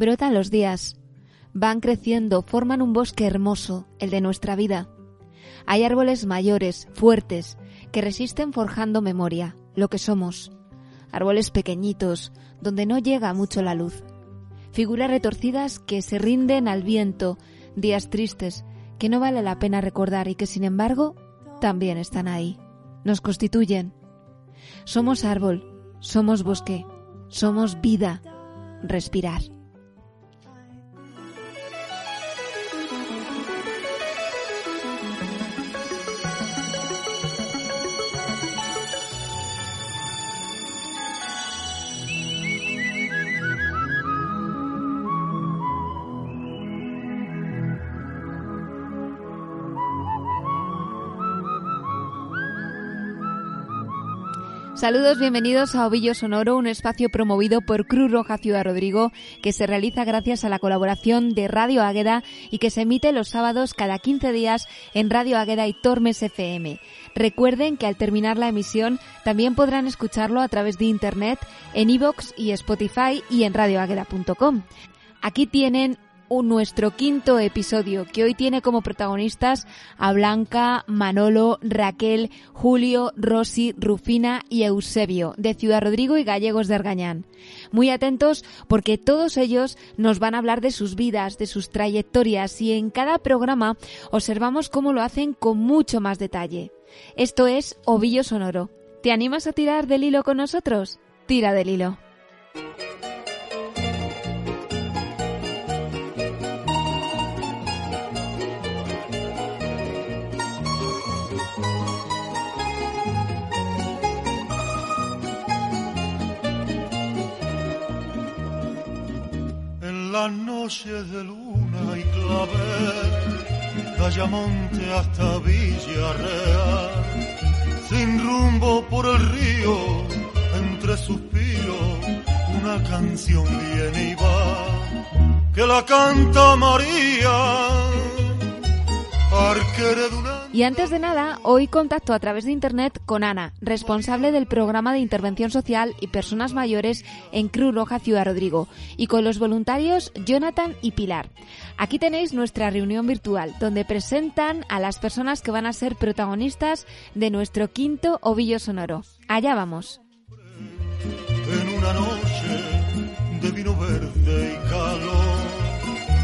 brotan los días, van creciendo, forman un bosque hermoso, el de nuestra vida. Hay árboles mayores, fuertes, que resisten forjando memoria, lo que somos. Árboles pequeñitos, donde no llega mucho la luz. Figuras retorcidas que se rinden al viento, días tristes, que no vale la pena recordar y que sin embargo también están ahí. Nos constituyen. Somos árbol, somos bosque, somos vida, respirar. Saludos, bienvenidos a Ovillo Sonoro, un espacio promovido por Cruz Roja Ciudad Rodrigo que se realiza gracias a la colaboración de Radio Águeda y que se emite los sábados cada 15 días en Radio Águeda y Tormes FM. Recuerden que al terminar la emisión también podrán escucharlo a través de internet en iVoox y Spotify y en radioagueda.com. Aquí tienen nuestro quinto episodio, que hoy tiene como protagonistas a Blanca, Manolo, Raquel, Julio, Rosy, Rufina y Eusebio, de Ciudad Rodrigo y Gallegos de Argañán. Muy atentos porque todos ellos nos van a hablar de sus vidas, de sus trayectorias y en cada programa observamos cómo lo hacen con mucho más detalle. Esto es Ovillo Sonoro. ¿Te animas a tirar del hilo con nosotros? Tira del hilo. Las noches de luna y clavel, Callamonte hasta Villarreal, sin rumbo por el río, entre suspiros, una canción viene y va, que la canta María, arquere de una y antes de nada, hoy contacto a través de Internet con Ana, responsable del programa de intervención social y personas mayores en Cruz Roja Ciudad Rodrigo, y con los voluntarios Jonathan y Pilar. Aquí tenéis nuestra reunión virtual, donde presentan a las personas que van a ser protagonistas de nuestro quinto ovillo sonoro. Allá vamos. En una noche de vino verde y calor,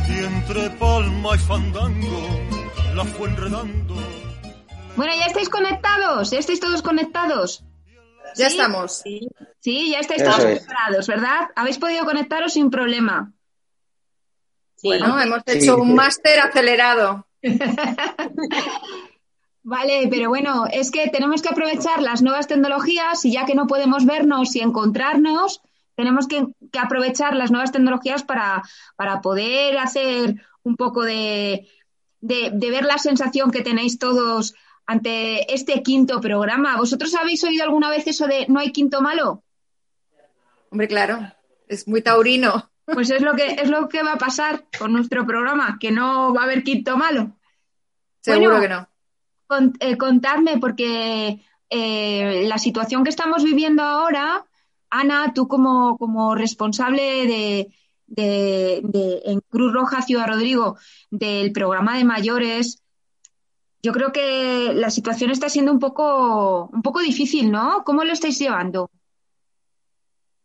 entre palma y fandango, la fue enredando bueno, ¿ya estáis conectados? ¿Ya estáis todos conectados? Ya estamos. Sí. ya estáis todos preparados, ¿verdad? ¿Habéis podido conectaros sin problema? Bueno, hemos hecho un máster acelerado. Vale, pero bueno, es que tenemos que aprovechar las nuevas tecnologías y ya que no podemos vernos y encontrarnos, tenemos que, aprovechar las nuevas tecnologías para, para poder hacer un poco de, de, de, ver la sensación que tenéis todos ante este quinto programa. ¿Vosotros habéis oído alguna vez eso de no hay quinto malo? Hombre, claro, es muy taurino. Pues es lo que es lo que va a pasar con nuestro programa, que no va a haber quinto malo. Seguro que no. Eh, contadme, porque eh, la situación que estamos viviendo ahora, Ana, tú como, como responsable de, de, en Cruz Roja Ciudad Rodrigo del programa de mayores, yo creo que la situación está siendo un poco, un poco difícil, ¿no? ¿Cómo lo estáis llevando?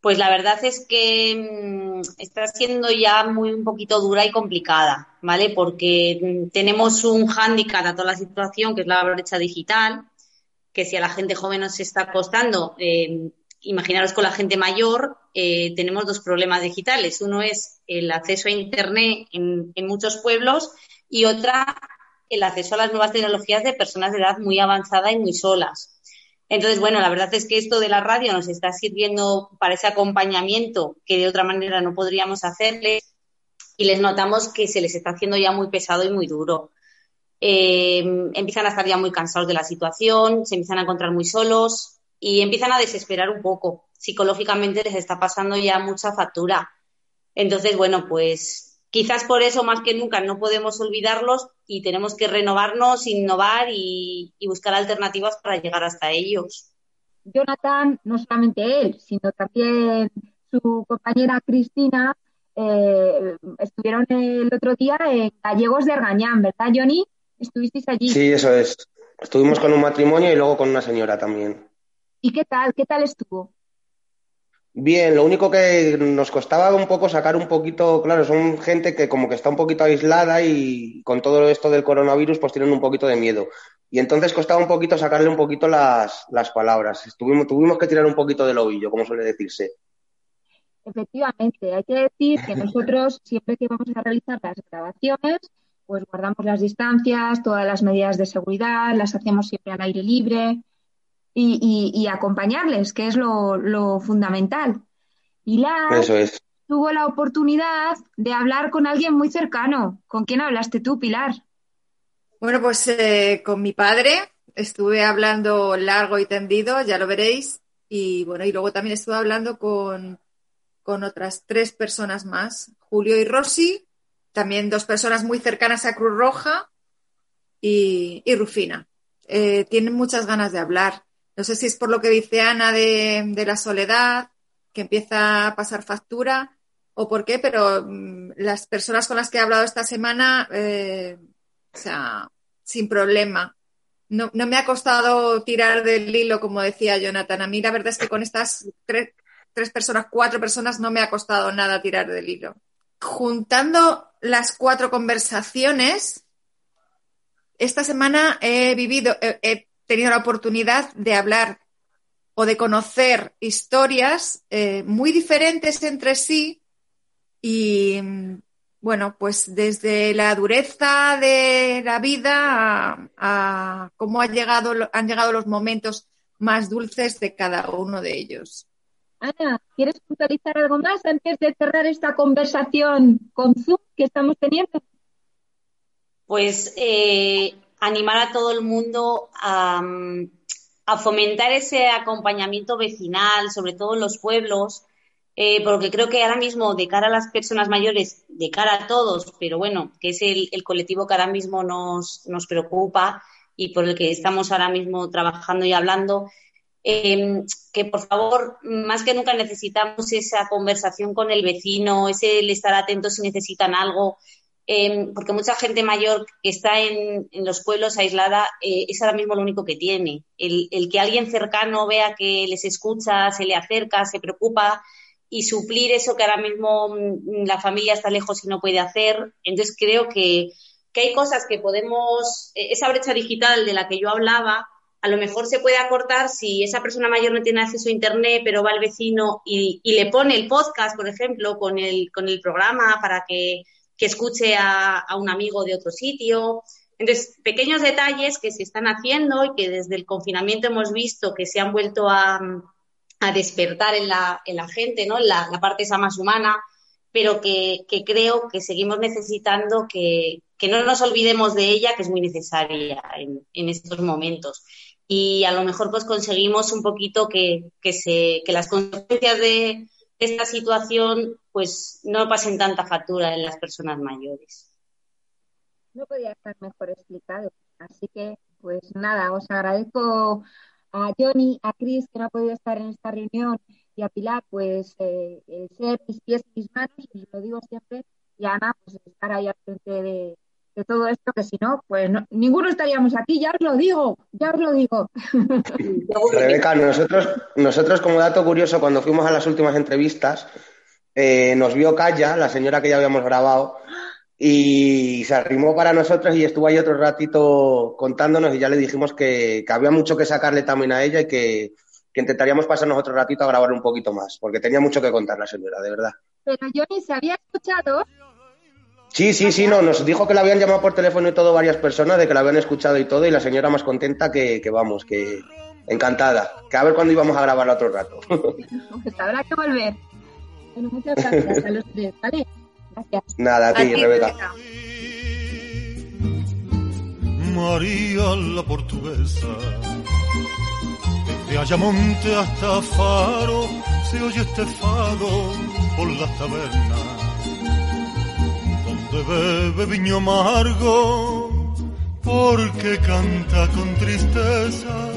Pues la verdad es que mm, está siendo ya muy un poquito dura y complicada, ¿vale? Porque mm, tenemos un hándicap a toda la situación, que es la brecha digital, que si a la gente joven nos está costando, eh, imaginaros con la gente mayor, eh, tenemos dos problemas digitales. Uno es el acceso a Internet en, muchos pueblos y otra el acceso a las nuevas tecnologías de personas de edad muy avanzada y muy solas. Entonces, bueno, la verdad es que esto de la radio nos está sirviendo para ese acompañamiento que de otra manera no podríamos hacerles y les notamos que se les está haciendo ya muy pesado y muy duro. Eh, empiezan a estar ya muy cansados de la situación, se empiezan a encontrar muy solos y empiezan a desesperar un poco. Psicológicamente les está pasando ya mucha factura. Entonces, bueno, pues quizás por eso más que nunca no podemos olvidarlos y tenemos que renovarnos, innovar y, buscar alternativas para llegar hasta ellos. Jonathan, no solamente él, sino también su compañera Cristina, eh, estuvieron el otro día en Gallegos de Argañán, ¿verdad, Johnny? ¿Estuvisteis allí? Sí, eso es. Estuvimos con un matrimonio y luego con una señora también. ¿Y qué tal? ¿Qué tal estuvo? Bien, lo único que nos costaba un poco sacar un poquito, claro, son gente que como que está un poquito aislada y con todo esto del coronavirus pues tienen un poquito de miedo. Y entonces costaba un poquito sacarle un poquito las, las palabras. Estuvimos, tuvimos que tirar un poquito del ovillo, como suele decirse. Efectivamente, hay que decir que nosotros siempre que vamos a realizar las grabaciones, pues guardamos las distancias, todas las medidas de seguridad, las hacemos siempre al aire libre y, acompañarles, que es lo, fundamental. Y la tuvo la oportunidad de hablar con alguien muy cercano. ¿Con quién hablaste tú, Pilar? Bueno, pues eh, con mi padre estuve hablando largo y tendido, ya lo veréis. Y bueno, y luego también estuve hablando con, con otras tres personas más, Julio y Rosy, también dos personas muy cercanas a Cruz Roja y, Rufina. Eh, tienen muchas ganas de hablar. No sé si es por lo que dice Ana de, la soledad, que empieza a pasar factura, o por qué, pero mm, las personas con las que he hablado esta semana, eh, o sea, sin problema. No, me ha costado tirar del hilo, como decía Jonathan. A mí la verdad es que con estas tres, personas, cuatro personas, no me ha costado nada tirar del hilo. Juntando las cuatro conversaciones, esta semana he vivido, tenido la oportunidad de hablar o de conocer historias eh, muy diferentes entre sí y bueno, pues desde la dureza de la vida a, cómo llegado, han llegado los momentos más dulces de cada uno de ellos. Ana, ¿quieres puntualizar algo más antes de cerrar esta conversación con Zoom que estamos teniendo? Pues eh, animar a todo el mundo a, fomentar ese acompañamiento vecinal, sobre todo en los pueblos, eh, porque creo que ahora mismo, de cara a las personas mayores, de cara a todos, pero bueno, que es el, colectivo que ahora mismo nos, nos, preocupa y por el que estamos ahora mismo trabajando y hablando, eh, que por favor, más que nunca necesitamos esa conversación con el vecino, ese el estar atentos si necesitan algo, Em, porque mucha gente mayor que está en, los pueblos aislada eh, es ahora mismo lo único que tiene. El, que alguien cercano vea que les escucha, se le acerca, se preocupa y suplir eso que ahora mismo mm, la familia está lejos y no puede hacer. Entonces creo que, hay cosas que podemos, eh, esa brecha digital de la que yo hablaba, a lo mejor se puede acortar si esa persona mayor no tiene acceso a Internet, pero va al vecino y, y le pone el podcast, por ejemplo, con el, con el programa para que que escuche a, un amigo de otro sitio. Entonces, pequeños detalles que se están haciendo y que desde el confinamiento hemos visto que se han vuelto a, despertar en la, en la, gente, ¿no? En la, parte esa más humana, pero que, creo que seguimos necesitando que, no nos olvidemos de ella, que es muy necesaria en, estos momentos. Y a lo mejor pues conseguimos un poquito que, que las consecuencias de, esta situación pues no pasen tanta factura en las personas mayores. No podía estar mejor explicado. Así que, pues nada, os agradezco a Johnny, a Chris, que no ha podido estar en esta reunión, y a Pilar, pues eh, ser mis pies y mis manos, y lo digo siempre, y a Ana, pues estar ahí al frente de, de todo esto, que si no, pues ninguno estaríamos aquí, ya os lo digo, ya os lo digo. Rebeca, nosotros, nosotros como dato curioso, cuando fuimos a las últimas entrevistas, eh, nos vio Calla, la señora que ya habíamos grabado, y se arrimó para nosotros y estuvo ahí otro ratito contándonos y ya le dijimos que, había mucho que sacarle también a ella y que, que, intentaríamos pasarnos otro ratito a grabar un poquito más, porque tenía mucho que contar la señora, de verdad. Pero yo ni se había escuchado Sí, sí, sí, no, nos dijo que la habían llamado por teléfono y todo varias personas, de que la habían escuchado y todo, y la señora más contenta que, vamos, que encantada. Que a ver cuándo íbamos a grabar otro rato. Pues habrá que volver. Bueno, muchas gracias a los tres, ¿vale? Gracias. Nada, a ti, Rebeca. María la portuguesa, desde Ayamonte hasta Faro, se oye este fado por las tabernas donde bebe viño amargo, porque canta con tristeza,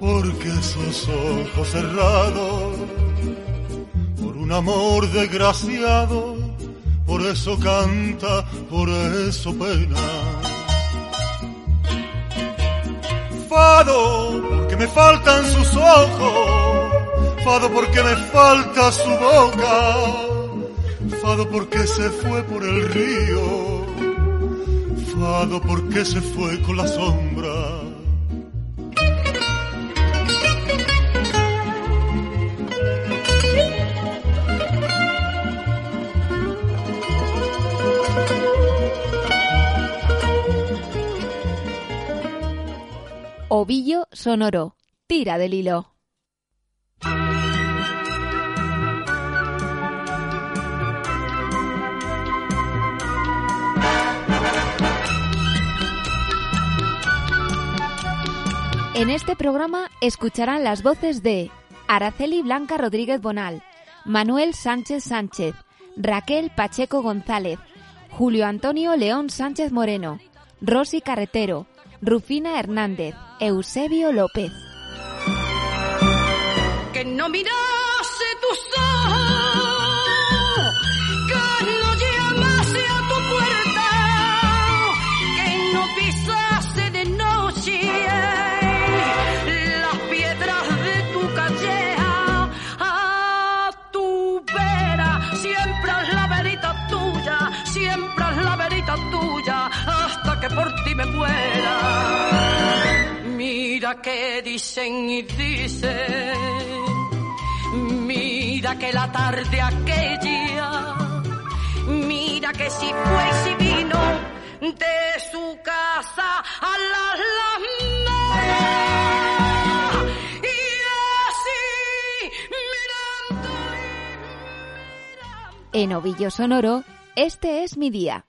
porque sus ojos cerrados por un amor desgraciado, por eso canta, por eso pena. Fado, porque me faltan sus ojos, fado porque me falta su boca, fado porque se fue por el río, fado porque se fue con la sombra Ovillo sonoro. Tira del hilo. En este programa escucharán las voces de Araceli Blanca Rodríguez Bonal, Manuel Sánchez Sánchez, Raquel Pacheco González, Julio Antonio León Sánchez Moreno, Rosy Carretero, Rufina Hernández, Eusebio López. Que no Mira que dicen y dicen, mira que la tarde aquella, mira que si fue y si vino de su casa a las lamas. Y así mirando y mirando. En Ovillo Sonoro, este es mi día.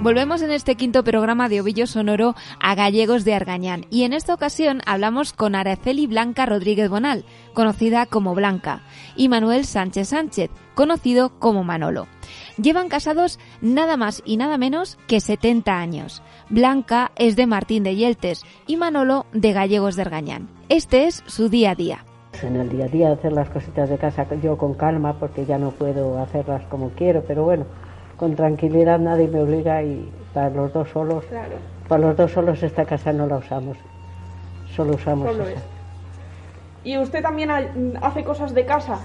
Volvemos en este quinto programa de Ovillo Sonoro a Gallegos de Argañán y en esta ocasión hablamos con Araceli Blanca Rodríguez Bonal, conocida como Blanca, y Manuel Sánchez Sánchez, conocido como Manolo. Llevan casados nada más y nada menos que 70 años. Blanca es de Martín de Yeltes y Manolo de Gallegos de Argañán. Este es su día a día. En el día a día hacer las cositas de casa yo con calma porque ya no puedo hacerlas como quiero, pero bueno, con tranquilidad nadie me obliga y para los dos solos, para los dos solos esta casa no la usamos, solo usamos Solo esa. es. ¿Y usted también ha- hace cosas de casa?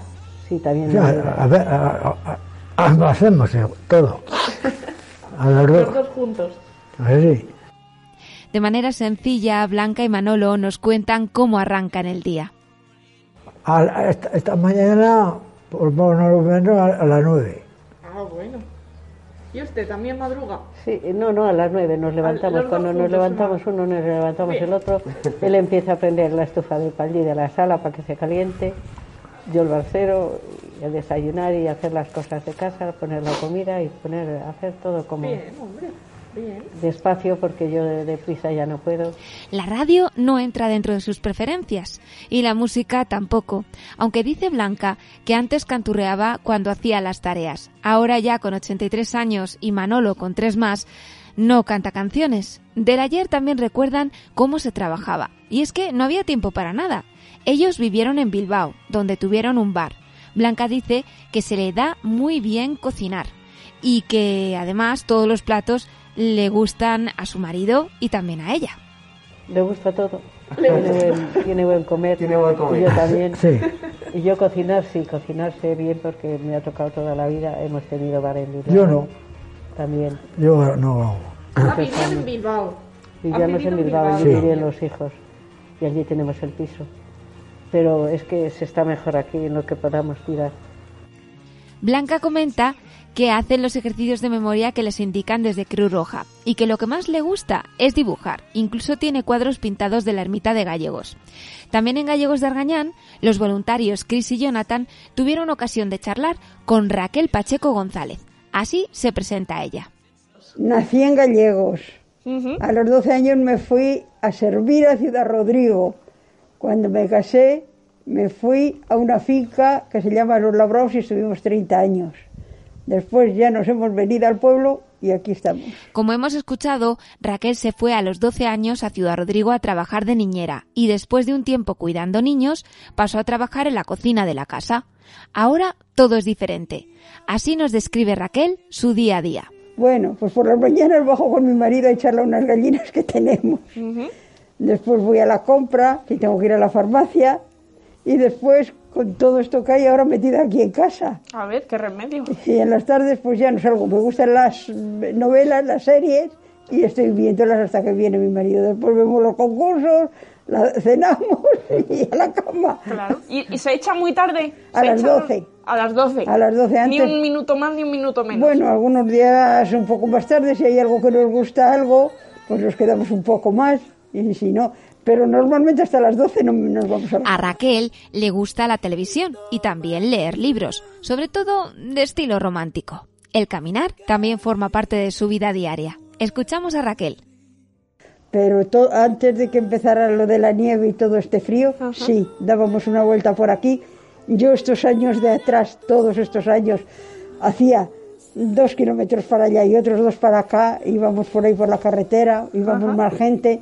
Sí, también. Sí, a, ver, a- a- a- lo hacemos eh, todo. A las Los dos. dos juntos. Así. De manera sencilla, Blanca y Manolo nos cuentan cómo arrancan el día. A la- esta, esta mañana, por más o menos, a, a las nueve. Ah, bueno. ¿Y usted también madruga? Sí, no, no, a las nueve nos levantamos. Cuando nos levantamos uno, nos levantamos Bien. el otro. Él empieza a prender la estufa del paldí de la sala para que se caliente. Yo el barcero, y a desayunar y hacer las cosas de casa, poner la comida y poner, hacer todo como Bien, hombre. Bien. despacio porque yo de- deprisa ya no puedo. La radio no entra dentro de sus preferencias y la música tampoco, aunque dice Blanca que antes canturreaba cuando hacía las tareas. Ahora ya con 83 años y Manolo con tres más, no canta canciones. Del ayer también recuerdan cómo se trabajaba. Y es que no había tiempo para nada. Ellos vivieron en Bilbao, donde tuvieron un bar. Blanca dice que se le da muy bien cocinar y que además todos los platos le gustan a su marido y también a ella. Le gusta todo. Tiene buen, tiene buen comer. Tiene buen comer. Y yo también. Sí. Y yo cocinar, sí, cocinarse bien porque me ha tocado toda la vida. Hemos tenido bar en Bilbao. Yo no. También. Yo no. Ah, vivían en Bilbao. Vivíamos vivido en en Bilbao, vivían los hijos. Y allí tenemos el piso. Pero es que se está mejor aquí en lo que podamos tirar. Blanca comenta que hacen los ejercicios de memoria que les indican desde Cruz Roja y que lo que más le gusta es dibujar. Incluso tiene cuadros pintados de la ermita de Gallegos. También en Gallegos de Argañán, los voluntarios Chris y Jonathan tuvieron ocasión de charlar con Raquel Pacheco González. Así se presenta ella. Nací en Gallegos. A los 12 años me fui a servir a Ciudad Rodrigo. Cuando me casé, me fui a una finca que se llama Los Labrados y estuvimos 30 años. Después ya nos hemos venido al pueblo y aquí estamos. Como hemos escuchado, Raquel se fue a los 12 años a Ciudad Rodrigo a trabajar de niñera y después de un tiempo cuidando niños pasó a trabajar en la cocina de la casa. Ahora todo es diferente. Así nos describe Raquel su día a día. Bueno, pues por las mañanas bajo con mi marido a echarle unas gallinas que tenemos. Después voy a la compra, que tengo que ir a la farmacia. Y después, con todo esto que hay ahora metida aquí en casa. A ver, qué remedio. Y en las tardes, pues ya no salgo. Me gustan las novelas, las series, y estoy viéndolas hasta que viene mi marido. Después vemos los concursos, la, cenamos y a la cama. Claro. ¿Y, y se echa muy tarde? A ¿Se las echa 12. A las 12. A las 12 Ni antes. un minuto más ni un minuto menos. Bueno, algunos días un poco más tarde, si hay algo que nos gusta algo, pues nos quedamos un poco más, y si no, pero normalmente hasta las 12 no nos vamos a A Raquel le gusta la televisión y también leer libros, sobre todo de estilo romántico. El caminar también forma parte de su vida diaria. Escuchamos a Raquel. Pero to- antes de que empezara lo de la nieve y todo este frío, sí, dábamos una vuelta por aquí. Yo estos años de atrás, todos estos años, hacía dos kilómetros para allá y otros dos para acá, íbamos por ahí por la carretera, íbamos más gente.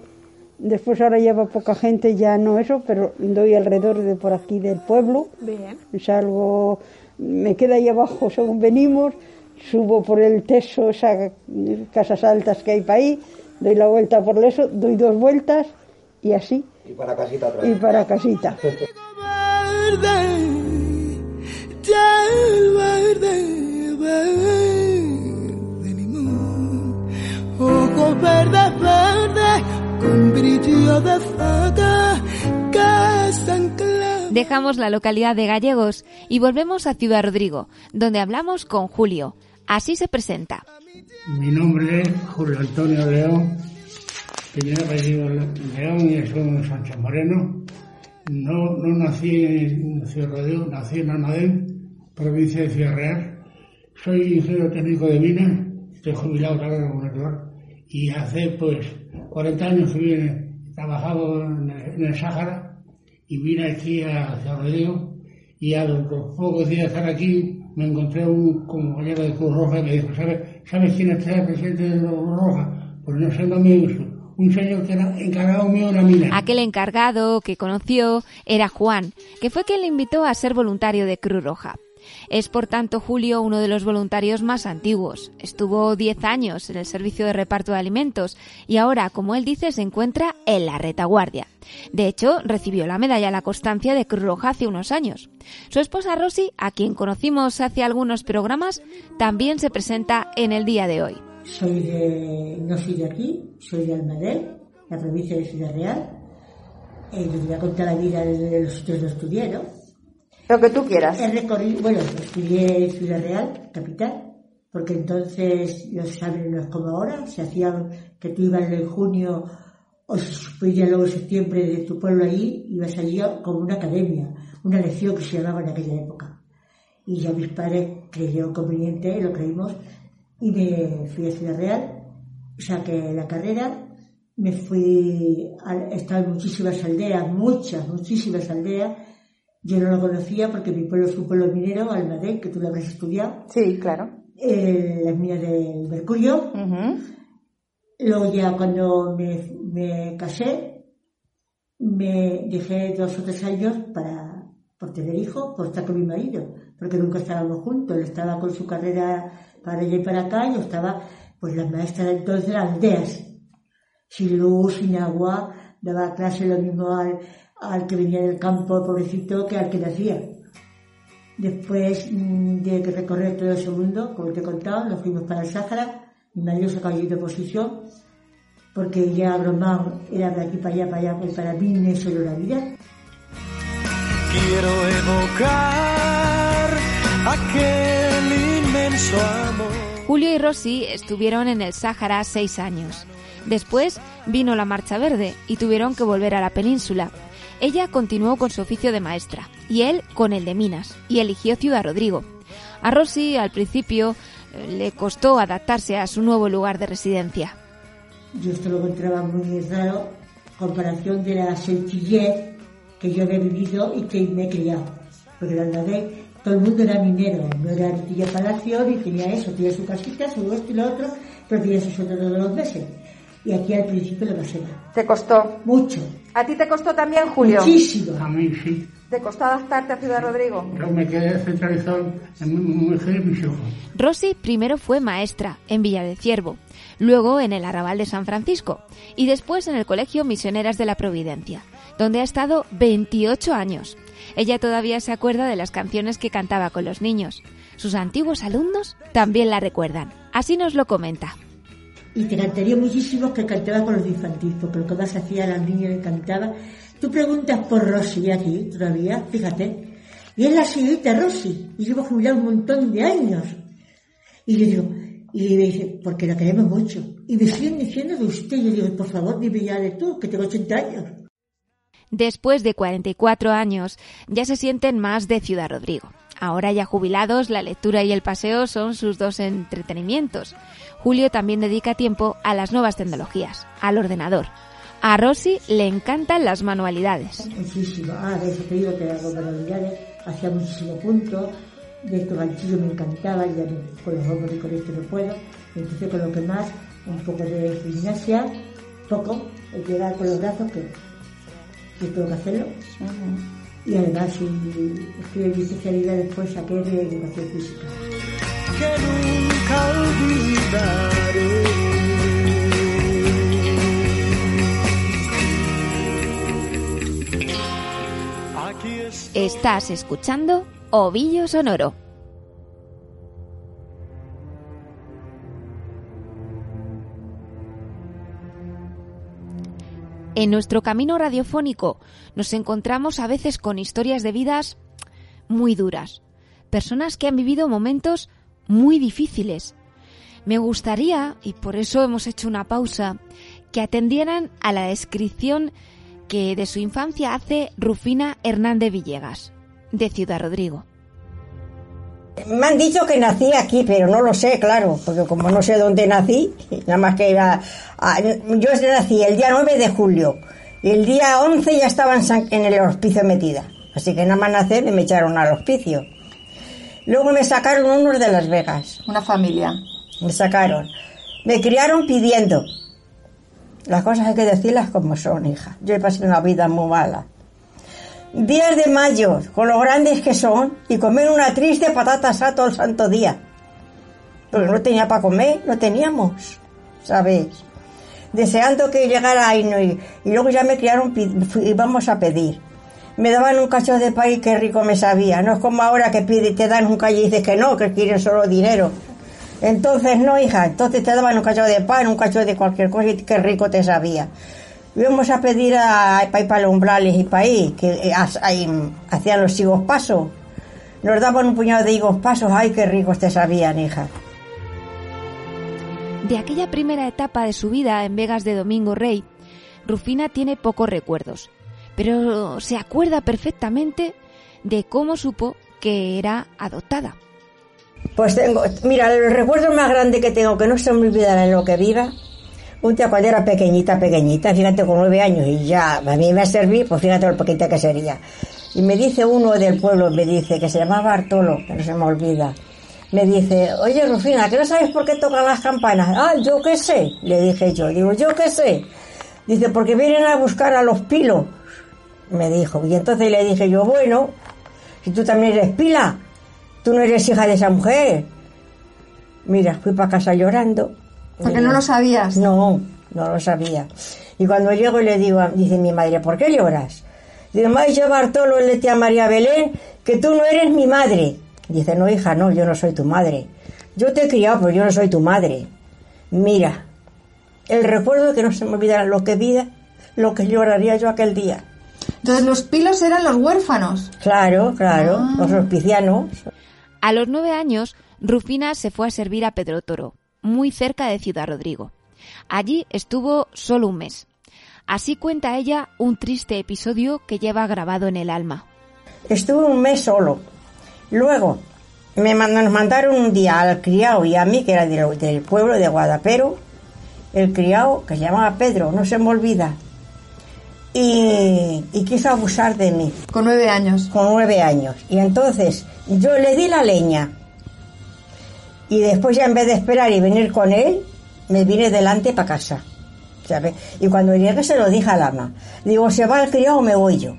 Después ahora lleva poca gente, ya no eso, pero doy alrededor de por aquí del pueblo. Bien. Salgo, me queda ahí abajo según venimos, subo por el teso, esas casas altas que hay para ahí, doy la vuelta por eso, doy dos vueltas y así, Y para casita otra y para casita. verde, del verde, verde brillo de faga, que se enclavan. Dejamos la localidad de Gallegos y volvemos a Ciudad Rodrigo, donde hablamos con Julio. Así se presenta. Mi nombre es Julio Antonio León, primer apellido León y soy Sánchez Moreno. No, no nací en Ciudad Rodrigo, nací en Almadén, provincia de Ciudad Real. Soy ingeniero técnico de minas, estoy jubilado ahora como natural. Y hace pues 40 años vine, trabajaba en el, el Sáhara y vine aquí a Rodrigo. Y a los pocos días de estar aquí me encontré un compañero de Cruz Roja y me dijo, ¿sabes, ¿sabes quién es el presidente de Cruz Roja? Pues no sé, no me. Un señor que era encargado mío de una mina. Aquel encargado que conoció era Juan, que fue quien le invitó a ser voluntario de Cruz Roja. Es por tanto Julio uno de los voluntarios más antiguos. Estuvo 10 años en el servicio de reparto de alimentos y ahora, como él dice, se encuentra en la retaguardia. De hecho, recibió la medalla a la constancia de Cruz Roja hace unos años. Su esposa Rosy, a quien conocimos hace algunos programas, también se presenta en el día de hoy. Soy de, no soy de aquí, soy de Almadén, la provincia de Ciudad Real. Eh, voy a contar la vida de los sitios donde estudié. Lo que tú quieras. He recorrido, bueno, estudié Ciudad Real, capital, porque entonces los exámenes no es como ahora, se hacían que tú ibas en junio o se suspendía luego en septiembre de tu pueblo allí, ibas allí como una academia, una lección que se llamaba en aquella época. Y ya mis padres creyeron conveniente, lo creímos, y me fui a Ciudad Real, saqué la carrera, me fui, a, he estado en muchísimas aldeas, muchas, muchísimas aldeas, yo no lo conocía porque mi pueblo es un pueblo minero, Almadén, que tú lo habrás estudiado. Sí, claro. Eh, las minas del mercurio. Luego ya cuando me, me casé, me dejé dos o tres años para, por tener hijos, por estar con mi marido, porque nunca estábamos juntos. Él estaba con su carrera para allá y para acá, y yo estaba, pues las maestras de entonces eran aldeas, sin luz, sin agua, daba clase lo mismo al, al que venía del campo, pobrecito, que al que nacía. Después mm, de recorrer todo ese mundo, como te he contado, nos fuimos para el Sáhara, mi marido se cayó de posición, porque ya bromar era de aquí para allá, para allá, y para mí eso era la vida. Quiero evocar aquel inmenso amor. Julio y Rosy estuvieron en el Sáhara seis años. Después vino la Marcha Verde y tuvieron que volver a la península. Ella continuó con su oficio de maestra y él con el de minas y eligió Ciudad Rodrigo. A Rosy al principio eh, le costó adaptarse a su nuevo lugar de residencia. Yo esto lo encontraba muy raro, comparación de la sencillez que yo había vivido y que he criado. porque la Nadé, todo el mundo era minero, no era ni tenía palacio, ni tenía eso, tenía su casita, su esto y lo otro, pero tenía su sueldo todos los meses. Y aquí al principio lo pasé mal. ¿Te costó? Mucho. ¿A ti te costó también, Julio? Muchísimo. A mí sí. ¿Te costó adaptarte a Ciudad Rodrigo? Yo me quedé centralizado en mi mujer y mis hijos. Rosy primero fue maestra en Villa de Ciervo, luego en el Arrabal de San Francisco y después en el Colegio Misioneras de la Providencia, donde ha estado 28 años. Ella todavía se acuerda de las canciones que cantaba con los niños. Sus antiguos alumnos también la recuerdan. Así nos lo comenta. Y te cantaría muchísimo que cantaba con los de infantil, porque lo que más hacía las niñas que cantaba. Tú preguntas por Rosy aquí todavía, fíjate. Y es la señorita Rosy, y llevo jubilado un montón de años. Y yo digo, y me dice, porque la queremos mucho. Y me siguen diciendo de usted, yo digo, por favor, dime ya de tú, que tengo 80 años. Después de 44 años, ya se sienten más de Ciudad Rodrigo. Ahora ya jubilados, la lectura y el paseo son sus dos entretenimientos. Julio también dedica tiempo a las nuevas tecnologías, al ordenador. A Rosy le encantan las manualidades. Muchísimo. Ah, de eso te digo que hago manualidades, hacía muchísimo punto, de estos ganchillos me encantaba, ya con los hombros y con esto no puedo. Entonces con lo que más, un poco de gimnasia, poco, el llegar con los brazos que, que tengo que hacerlo. Y además, si estudié mi especialidad después, saqué de educación física. que nunca olvidaré. Aquí es Estás escuchando Ovillo Sonoro. En nuestro camino radiofónico nos encontramos a veces con historias de vidas muy duras, personas que han vivido momentos muy difíciles. Me gustaría, y por eso hemos hecho una pausa, que atendieran a la descripción que de su infancia hace Rufina Hernández Villegas, de Ciudad Rodrigo. Me han dicho que nací aquí, pero no lo sé, claro, porque como no sé dónde nací, nada más que iba a- yo nací el día 9 de julio y el día 11 ya estaba en, San- en el hospicio metida, así que nada más nacer me echaron al hospicio. Luego me sacaron unos de Las Vegas. Una familia. Me sacaron. Me criaron pidiendo. Las cosas hay que decirlas como son, hija. Yo he pasado una vida muy mala. Días de mayo, con lo grandes que son, y comer una triste patata asada todo el santo día. Porque no tenía para comer, no teníamos, ¿sabes? Deseando que llegara Aino y, luego ya me criaron, íbamos a pedir. Me daban un cacho de pan y qué rico me sabía. No es como ahora que pide, te dan un cacho y dices que no, que quieren solo dinero. Entonces no, hija, entonces te daban un cacho de pan, un cacho de cualquier cosa y qué rico te sabía. Íbamos a pedir a, para ir para umbrales y para ahí, que eh, ahí, mm, hacían los higos pasos. Nos daban un puñado de higos pasos, ay, qué ricos te sabían, hija. De aquella primera etapa de su vida en Vegas de Domingo Rey, Rufina tiene pocos recuerdos, pero se acuerda perfectamente de cómo supo que era adoptada. Pues tengo, mira, el recuerdo más grande que tengo, que no se me olvidará en lo que viva, día cuando era pequeñita, pequeñita, fíjate, con nueve años, y ya a mí me serví, pues fíjate lo pequeñita que sería. Y me dice uno del pueblo, me dice, que se llamaba Bartolo, que no se me olvida, me dice, oye Rufina, ¿que no sabes por qué tocan las campanas? Ah, yo qué sé, le dije yo, digo, yo qué sé. Dice, porque vienen a buscar a los pilos, me dijo. Y entonces le dije yo, bueno, si tú también eres pila, tú no eres hija de esa mujer. Mira, fui para casa llorando. Porque no lo sabías. No, no lo sabía. Y cuando llego y le digo, a- dice mi madre, ¿por qué lloras? Dice, dicho Bartolo, le tía María Belén, que tú no eres mi madre. Dice, no, hija, no, yo no soy tu madre. Yo te he criado, pero yo no soy tu madre. Mira, el recuerdo que no se me olvidará lo que vida, lo que lloraría yo aquel día. Entonces los pilos eran los huérfanos. Claro, claro, Ah. los hospicianos. A los nueve años, Rufina se fue a servir a Pedro Toro, muy cerca de Ciudad Rodrigo. Allí estuvo solo un mes. Así cuenta ella un triste episodio que lleva grabado en el alma. Estuve un mes solo. Luego me mand- nos mandaron un día al criado y a mí, que era del, del pueblo de Guadapero, el criado que se llamaba Pedro, no se me olvida. y, y quiso abusar de mí. Con nueve años. Con nueve años. Y entonces yo le di la leña. Y después ya en vez de esperar y venir con él, me vine delante para casa. Y cuando llegué se lo dije al ama. Digo, ¿se va el criado o me voy yo?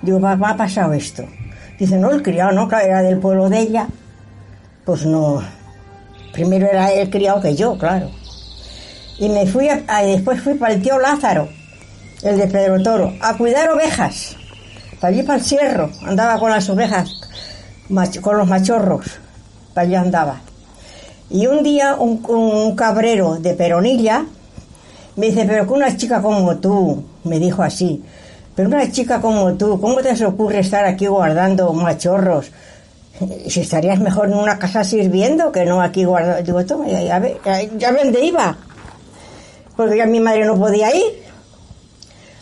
Digo, me ha pasado esto. Dice, no, el criado no, claro, era del pueblo de ella. Pues no. Primero era el criado que yo, claro. Y me fui, a, después fui para el tío Lázaro, el de Pedro Toro, a cuidar ovejas. Para allí, para el cierro, andaba con las ovejas, con los machorros. Para allá andaba. Y un día un, un cabrero de Peronilla me dice, pero que una chica como tú, me dijo así, pero una chica como tú, ¿cómo te ocurre estar aquí guardando machorros? Si estarías mejor en una casa sirviendo que no aquí guardando. Digo, toma, ya, ya, ve- dónde iba. Porque ya mi madre no podía ir.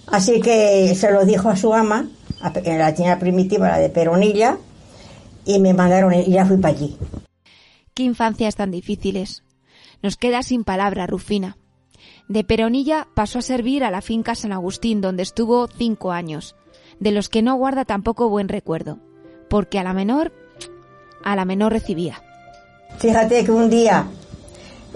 Así que se lo dijo a su ama, a la tienda primitiva, la de Peronilla, y me mandaron y ya fui para allí. Qué infancias tan difíciles. Nos queda sin palabra, Rufina. De Peronilla pasó a servir a la finca San Agustín, donde estuvo cinco años, de los que no guarda tampoco buen recuerdo, porque a la menor, a la menor recibía. Fíjate que un día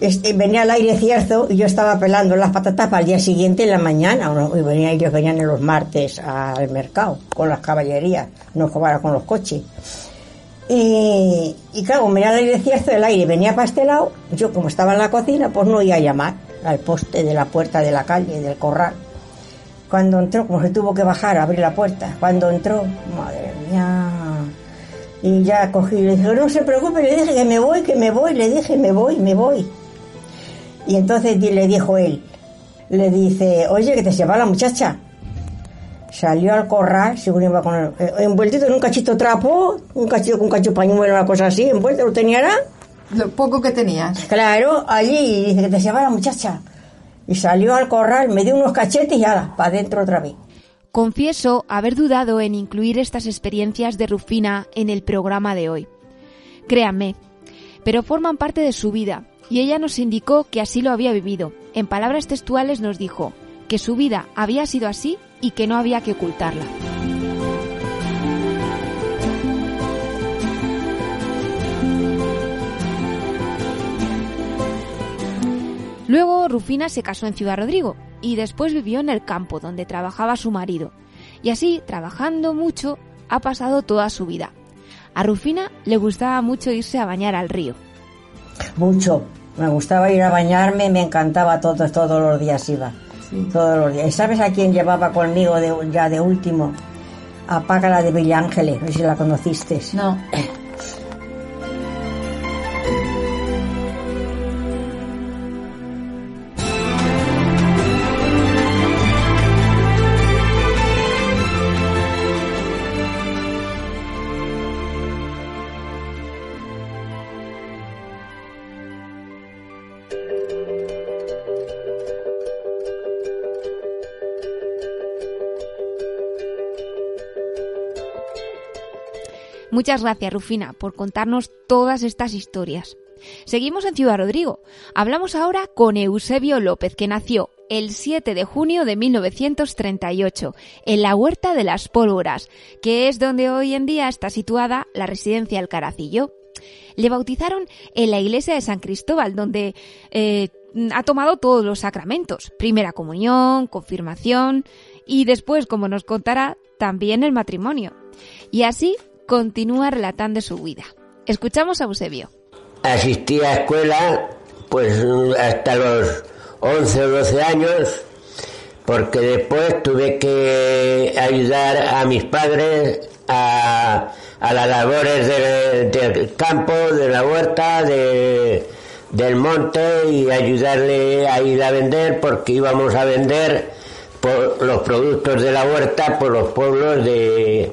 este, venía al aire cierzo y yo estaba pelando las patatas para el día siguiente en la mañana. Y venía, ellos venían en los martes al mercado con las caballerías, no cobara con los coches. Y, y claro, venía al aire cierzo, el aire venía para este lado. Yo, como estaba en la cocina, pues no iba a llamar al poste de la puerta de la calle, del corral. Cuando entró, como se tuvo que bajar a abrir la puerta, cuando entró, madre mía, y ya cogí y le dije, no se preocupe, le dije que me voy, que me voy, le dije, me voy, me voy. Y entonces le dijo él, le dice, oye, que te se va la muchacha. Salió al corral, según iba con el, eh, envueltito en un cachito trapo, un cachito con un cacho pañuelo, una cosa así, envuelto, lo tenía era. Lo poco que tenías. Claro, allí, y dice que te va la muchacha. Y salió al corral, me dio unos cachetes y ya, para adentro otra vez. Confieso haber dudado en incluir estas experiencias de Rufina en el programa de hoy. Créanme, pero forman parte de su vida y ella nos indicó que así lo había vivido. En palabras textuales nos dijo que su vida había sido así y que no había que ocultarla. Luego Rufina se casó en Ciudad Rodrigo y después vivió en el campo donde trabajaba su marido. Y así, trabajando mucho, ha pasado toda su vida. A Rufina le gustaba mucho irse a bañar al río. Mucho. Me gustaba ir a bañarme, me encantaba todos, todos los días iba. Todos los días. ¿Y sabes a quién llevaba conmigo de, ya de último? A de Villa Ángeles, no sé si la conociste. No. Muchas gracias, Rufina, por contarnos todas estas historias. Seguimos en Ciudad Rodrigo. Hablamos ahora con Eusebio López, que nació el 7 de junio de 1938 en la Huerta de las Pólvoras, que es donde hoy en día está situada la residencia El Caracillo. Le bautizaron en la iglesia de San Cristóbal, donde eh, ha tomado todos los sacramentos, primera comunión, confirmación y después, como nos contará, también el matrimonio. Y así continúa relatando su vida. Escuchamos a Eusebio. Asistí a escuela pues hasta los 11 o 12 años porque después tuve que ayudar a mis padres a, las labores de- del campo, de la huerta, de, del monte y ayudarle a ir a vender porque íbamos a vender por los productos de la huerta por los pueblos de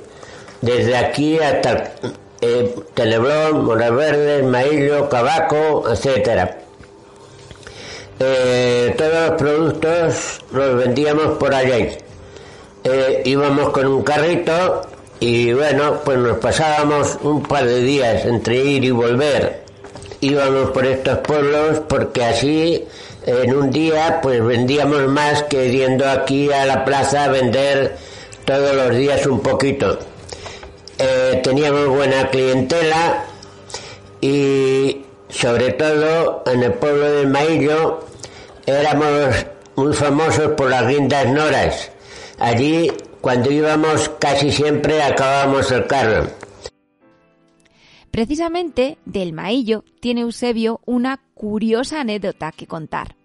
desde aquí hasta eh, Telebrón, Moras Verdes, Maillo, Cabaco, etcétera. Eh, todos los productos los vendíamos por allí. Eh, íbamos con un carrito y bueno, pues nos pasábamos un par de días entre ir y volver. Íbamos por estos pueblos porque así en un día pues vendíamos más que yendo aquí a la plaza a vender todos los días un poquito. Eh, teníamos buena clientela y sobre todo en el pueblo de Maillo éramos muy famosos por las guindas noras. Allí cuando íbamos casi siempre acabábamos el carro. Precisamente del Maillo tiene Eusebio una curiosa anécdota que contar.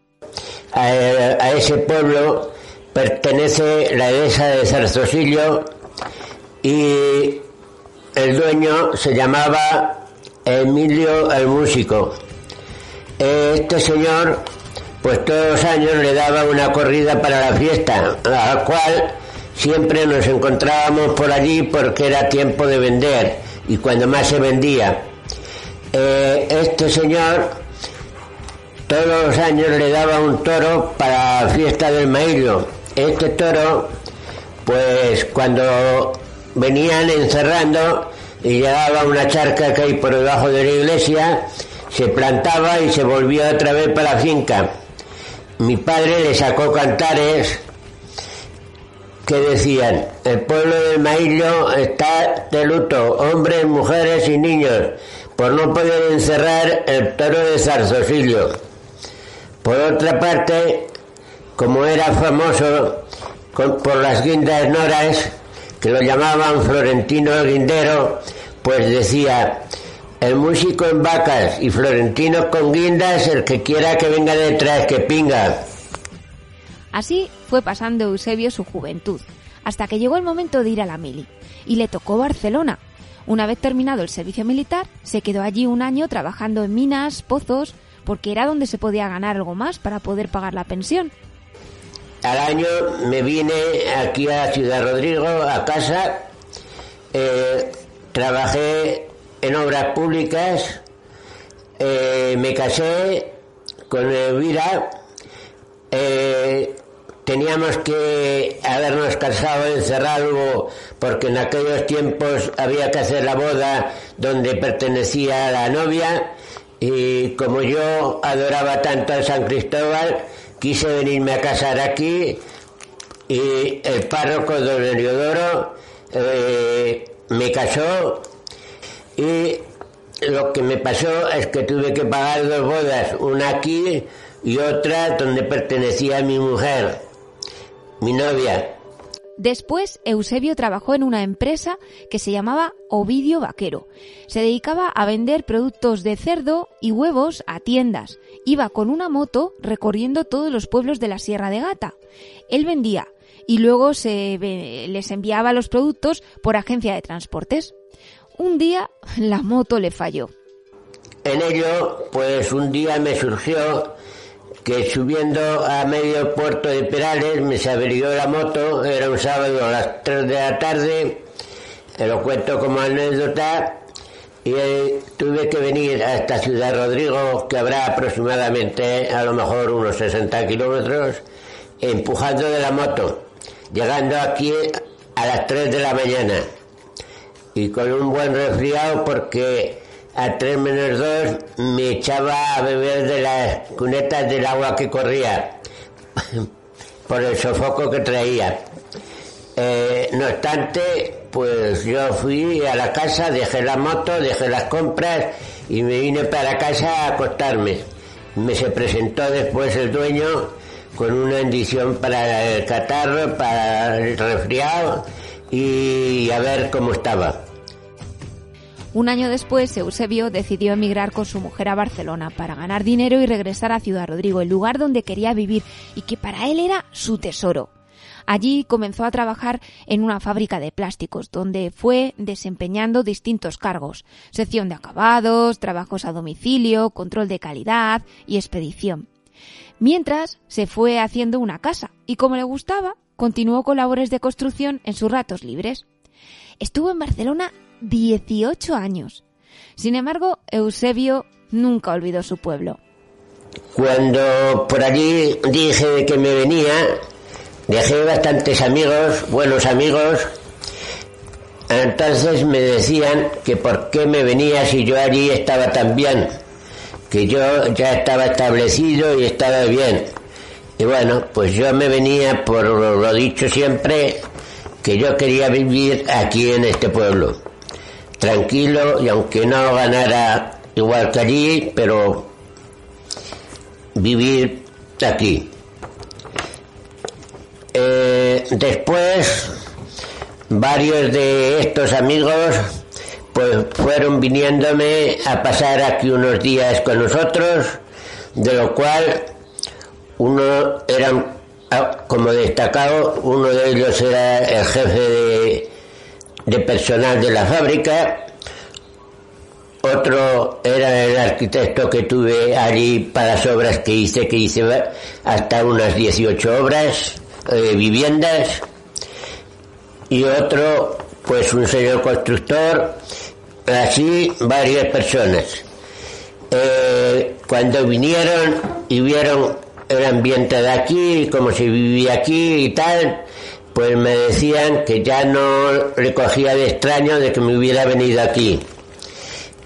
A, a ese pueblo pertenece la dehesa de Zarzosillo y el dueño se llamaba Emilio el Músico. Este señor, pues todos los años le daba una corrida para la fiesta, a la cual siempre nos encontrábamos por allí porque era tiempo de vender y cuando más se vendía. Eh, este señor todos los años le daba un toro para la fiesta del maíz. Este toro, pues cuando venían encerrando y llegaba una charca que hay por debajo de la iglesia, se plantaba y se volvía otra vez para la finca. Mi padre le sacó cantares que decían, el pueblo del Maillo está de luto, hombres, mujeres y niños, por no poder encerrar el toro de Zarzosillo. Por otra parte, como era famoso por las guindas noras, que lo llamaban Florentino Guindero, pues decía, el músico en vacas y Florentino con guindas, el que quiera que venga detrás, que pinga. Así fue pasando Eusebio su juventud, hasta que llegó el momento de ir a la mili, y le tocó Barcelona. Una vez terminado el servicio militar, se quedó allí un año trabajando en minas, pozos, porque era donde se podía ganar algo más para poder pagar la pensión. Al año me vine aquí a Ciudad Rodrigo, a casa, eh, trabajé en obras públicas, eh, me casé con Elvira, eh, teníamos que habernos casado en Cerralbo porque en aquellos tiempos había que hacer la boda donde pertenecía la novia. Y como yo adoraba tanto a San Cristóbal, quise venirme a casar aquí y el párroco don Heliodoro eh, me casó y lo que me pasó es que tuve que pagar dos bodas, una aquí y otra donde pertenecía mi mujer, mi novia. Después, Eusebio trabajó en una empresa que se llamaba Ovidio Vaquero. Se dedicaba a vender productos de cerdo y huevos a tiendas. Iba con una moto recorriendo todos los pueblos de la Sierra de Gata. Él vendía y luego se les enviaba los productos por agencia de transportes. Un día la moto le falló. En ello, pues un día me surgió que subiendo a medio puerto de Perales me se averió la moto, era un sábado a las 3 de la tarde, lo cuento como anécdota, y eh, tuve que venir a esta ciudad Rodrigo, que habrá aproximadamente a lo mejor unos 60 kilómetros, empujando de la moto, llegando aquí a las 3 de la mañana, y con un buen resfriado porque a 3 menos 2 me echaba a beber de las cunetas del agua que corría por el sofoco que traía. Eh, no obstante, pues yo fui a la casa, dejé la moto, dejé las compras y me vine para casa a acostarme. Me se presentó después el dueño con una bendición para el catarro, para el resfriado y a ver cómo estaba. Un año después, Eusebio decidió emigrar con su mujer a Barcelona para ganar dinero y regresar a Ciudad Rodrigo, el lugar donde quería vivir y que para él era su tesoro. Allí comenzó a trabajar en una fábrica de plásticos, donde fue desempeñando distintos cargos, sección de acabados, trabajos a domicilio, control de calidad y expedición. Mientras se fue haciendo una casa y como le gustaba, continuó con labores de construcción en sus ratos libres. Estuvo en Barcelona 18 años. Sin embargo, Eusebio nunca olvidó su pueblo. Cuando por allí dije que me venía, dejé bastantes amigos, buenos amigos. Entonces me decían que por qué me venía si yo allí estaba tan bien. que yo ya estaba establecido y estaba bien. Y bueno, pues yo me venía por lo dicho siempre, que yo quería vivir aquí en este pueblo, tranquilo y aunque no ganara igual que allí, pero vivir aquí. Eh, después, varios de estos amigos pues fueron viniéndome a pasar aquí unos días con nosotros, de lo cual uno era, ah, como destacado, uno de ellos era el jefe de, de personal de la fábrica, otro era el arquitecto que tuve allí para las obras que hice, que hice hasta unas 18 obras, eh, viviendas, y otro, pues un señor constructor, así varias personas. Eh, cuando vinieron y vieron el ambiente de aquí, cómo se vivía aquí y tal, pues me decían que ya no recogía de extraño de que me hubiera venido aquí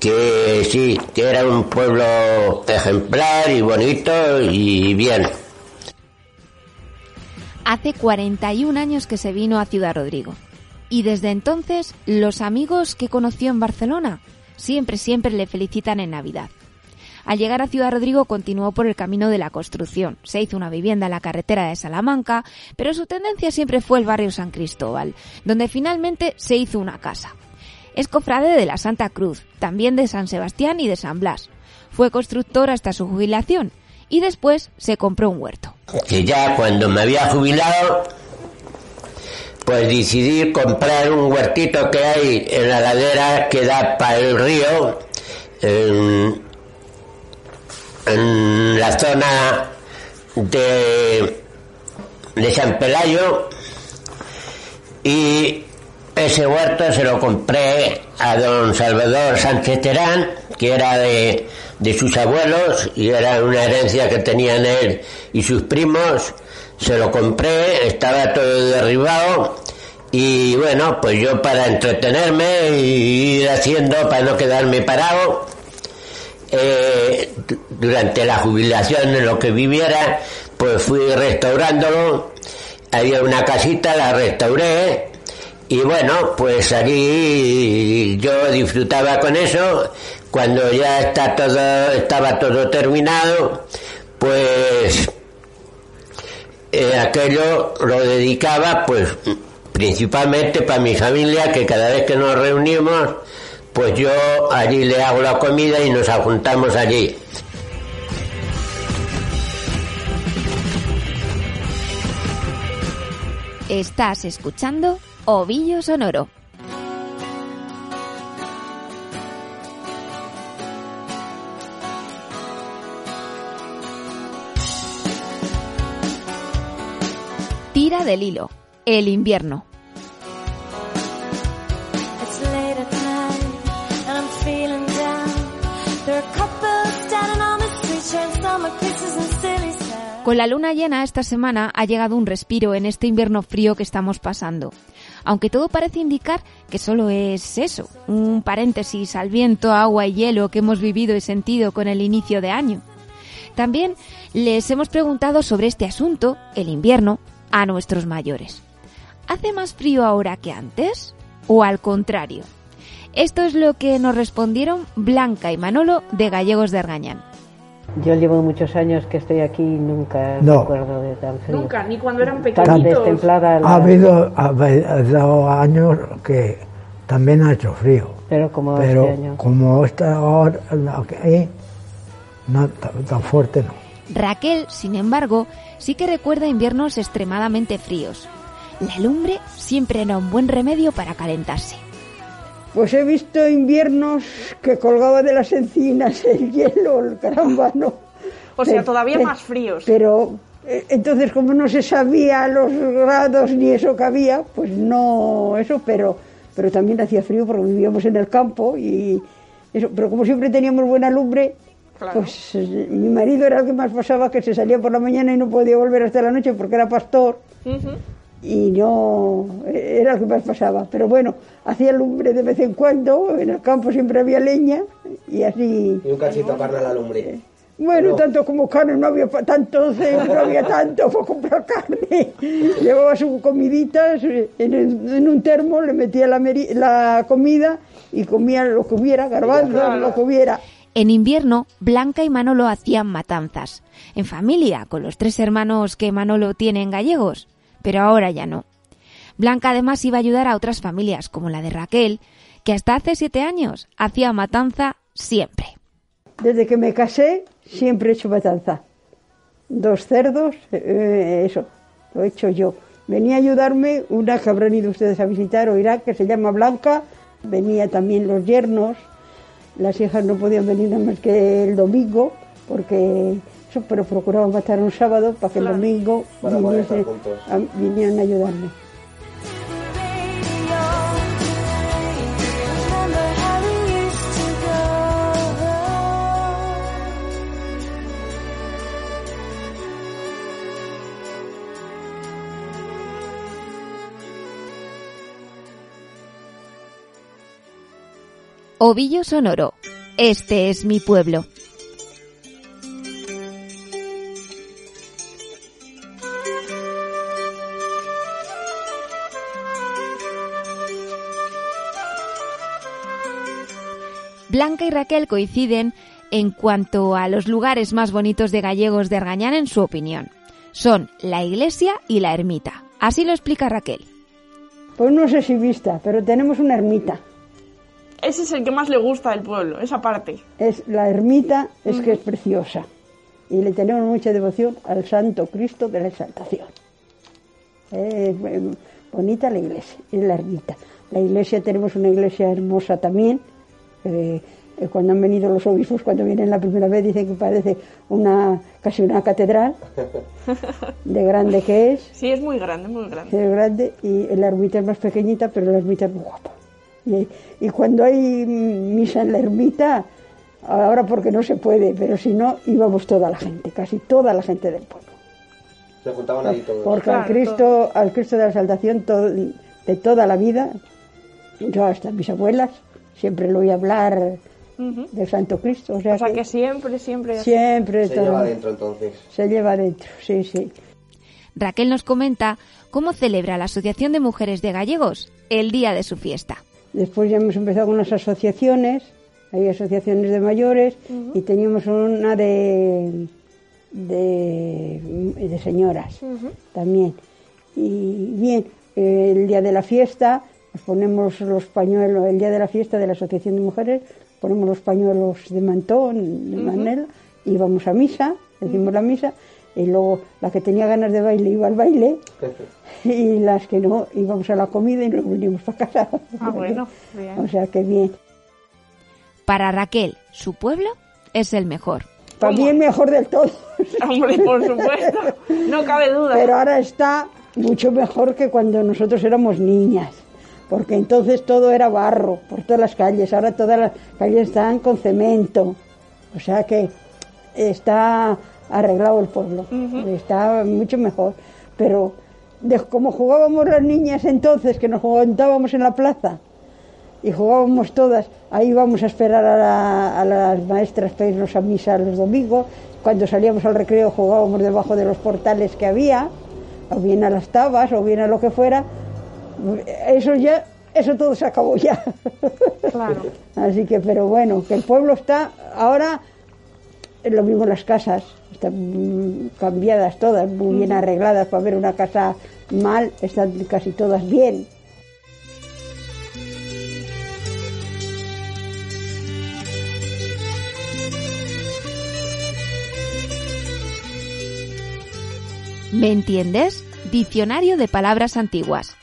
que sí, que era un pueblo ejemplar y bonito y bien. Hace 41 años que se vino a Ciudad Rodrigo. Y desde entonces, los amigos que conoció en Barcelona siempre, siempre le felicitan en Navidad. Al llegar a Ciudad Rodrigo continuó por el camino de la construcción. Se hizo una vivienda en la carretera de Salamanca, pero su tendencia siempre fue el barrio San Cristóbal, donde finalmente se hizo una casa. Es cofrade de la Santa Cruz, también de San Sebastián y de San Blas. Fue constructor hasta su jubilación y después se compró un huerto. Que ya cuando me había jubilado, pues decidí comprar un huertito que hay en la ladera que da para el río, en la zona de, de San Pelayo, y ese huerto se lo compré a don Salvador Sánchez Terán, que era de, de sus abuelos y era una herencia que tenían él y sus primos. Se lo compré, estaba todo derribado y bueno, pues yo para entretenerme y ir haciendo, para no quedarme parado, eh, durante la jubilación en lo que viviera, pues fui restaurándolo. Había una casita, la restauré y bueno, pues allí yo disfrutaba con eso. Cuando ya está todo, estaba todo terminado, pues eh, aquello lo dedicaba pues principalmente para mi familia, que cada vez que nos reunimos, pues yo allí le hago la comida y nos juntamos allí. Estás escuchando Ovillo Sonoro. Tira del hilo. El invierno. Con la luna llena esta semana ha llegado un respiro en este invierno frío que estamos pasando. Aunque todo parece indicar que solo es eso, un paréntesis al viento, agua y hielo que hemos vivido y sentido con el inicio de año. También les hemos preguntado sobre este asunto, el invierno, a nuestros mayores. ¿Hace más frío ahora que antes? ¿O al contrario? Esto es lo que nos respondieron Blanca y Manolo de Gallegos de Argañán. Yo llevo muchos años que estoy aquí y nunca No. recuerdo de tan frío. Nunca, ni cuando eran Tan pequeñitos. destemplada la- Ha habido, ha habido años que también ha hecho frío. Pero como Pero este año. como esta hora ahí, no tan, tan fuerte no. Raquel, sin embargo, sí que recuerda inviernos extremadamente fríos. La lumbre siempre era un buen remedio para calentarse. Pues he visto inviernos que colgaba de las encinas el hielo, el caramba, no. O sea, todavía pero- más fríos. Pero eh, entonces como no se sabía los grados ni eso que había, pues no eso, pero pero también hacía frío porque vivíamos en el campo y eso, pero como siempre teníamos buena lumbre, Claro. pues eh, mi marido era el que más pasaba que se salía por la mañana y no podía volver hasta la noche porque era pastor. Y no era lo que más pasaba. Pero bueno, hacía lumbre de vez en cuando, en el campo siempre había leña y así. Y un cachito de carne a la lumbre. Bueno, No. tanto como carne no había tanto, no había tanto para comprar carne. Llevaba sus comiditas en, el- en un termo, le metía la, meri- la comida y comía lo que hubiera, garbanzos, lo que hubiera. En invierno, Blanca y Manolo hacían matanzas, en familia, con los tres hermanos que Manolo tiene en gallegos, pero ahora ya no. Blanca además iba a ayudar a otras familias, como la de Raquel, que hasta hace siete años hacía matanza siempre. Desde que me casé, siempre he hecho matanza. Dos cerdos, eh, eso, lo he hecho yo. Venía a ayudarme una que habrán ido ustedes a visitar o irán, que se llama Blanca. Venía también los yernos. Las hijas no podían venir nada más que el domingo, porque pero procuraba matar un sábado para que el domingo Para poder viniese- estar juntos. a- vinieran a ayudarme. Ovillo Sonoro. Este es mi pueblo. Blanca y Raquel coinciden en cuanto a los lugares más bonitos de gallegos de Argañán en su opinión. Son la iglesia y la ermita. Así lo explica Raquel. Pues no sé si vista, pero tenemos una ermita. Ese es el que más le gusta del pueblo, esa parte. Es la ermita, es que es preciosa. Y le tenemos mucha devoción al Santo Cristo de la Exaltación. Es eh, bonita la iglesia, es la ermita. La iglesia, tenemos una iglesia hermosa también. Eh, eh, cuando han venido los obispos, cuando vienen la primera vez, dicen que parece una casi una catedral, de grande que es. Sí, es muy grande, muy grande. Es grande y la ermita es más pequeñita, pero la ermita es muy guapa. Y, y cuando hay misa en la ermita, ahora porque no se puede, pero si no, íbamos toda la gente, casi toda la gente del pueblo. Se juntaban ahí todos. Porque al Cristo, al Cristo de la Saltación todo- de toda la vida, yo hasta mis abuelas, siempre lo oí hablar Ujú. del Santo Cristo. O sea, O sea que que siempre, siempre. siempre Se todo- lleva adentro entonces. se lleva adentro, sí, sí. Raquel nos comenta cómo celebra la Asociación de Mujeres de Gallegos el día de su fiesta. Después ya hemos empezado con las asociaciones, hay asociaciones de mayores y teníamos una de, de, de señoras también. Y bien, eh, el día de la fiesta, ponemos los pañuelos, el día de la fiesta de la Asociación de Mujeres, ponemos los pañuelos de mantón, de manera, y vamos a misa, decimos la misa, y luego la que tenía ganas de baile iba al baile, y las que no íbamos a la comida y nos venimos para casa. Ah, bueno, bien. O sea que bien. Para Raquel, su pueblo es el mejor. Para mí el mejor del todo. Hombre, por supuesto. No cabe duda. Pero ahora está mucho mejor que cuando nosotros éramos niñas. Porque entonces todo era barro por todas las calles. Ahora todas las calles están con cemento. O sea que está arreglado el pueblo. Está mucho mejor. Pero de como jugábamos las niñas entonces, que nos juntábamos en la plaza y jugábamos todas, ahí íbamos a esperar a, la- a las maestras para irnos a misa los domingos. Cuando salíamos al recreo jugábamos debajo de los portales que había, o bien a las tabas, o bien a lo que fuera. Eso ya, eso todo se acabó ya. Claro. Así que, pero bueno, que el pueblo está ahora, es lo mismo las casas, están cambiadas todas, muy bien arregladas para ver una casa mal, están casi todas bien. ¿Me entiendes? Diccionario de palabras antiguas.